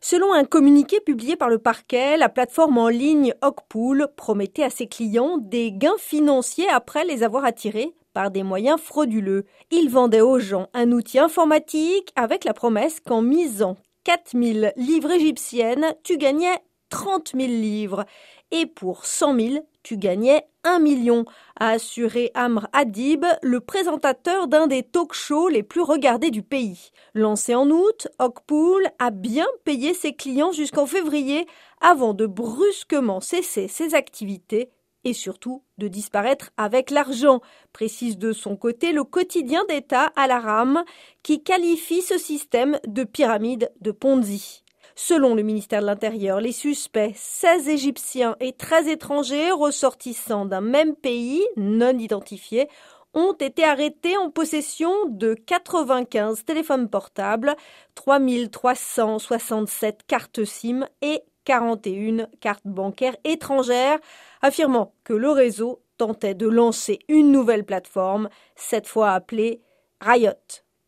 Selon un communiqué publié par le parquet, la plateforme en ligne Hogpool promettait à ses clients des gains financiers après les avoir attirés par des moyens frauduleux. Il vendait aux gens un outil informatique avec la promesse qu'en misant 4000 livres égyptiennes, tu gagnais 30 000 livres. Et pour 100 000, tu gagnais 1 million, a assuré Amr Adib, le présentateur d'un des talk-shows les plus regardés du pays. Lancé en août, Hogpool a bien payé ses clients jusqu'en février avant de brusquement cesser ses activités et surtout de disparaître avec l'argent, précise de son côté le quotidien d'État à la rame qui qualifie ce système de pyramide de Ponzi. Selon le ministère de l'Intérieur, les suspects, 16 Égyptiens et 13 étrangers ressortissants d'un même pays non identifié, ont été arrêtés en possession de 95 téléphones portables, 3367 cartes SIM et 41 cartes bancaires étrangères, affirmant que le réseau tentait de lancer une nouvelle plateforme, cette fois appelée Riot.